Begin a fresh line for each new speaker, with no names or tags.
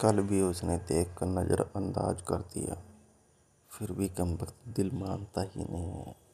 कल भी उसने देख कर नज़रअंदाज कर दिया। फिर भी कमबख्त दिल मानता ही नहीं है।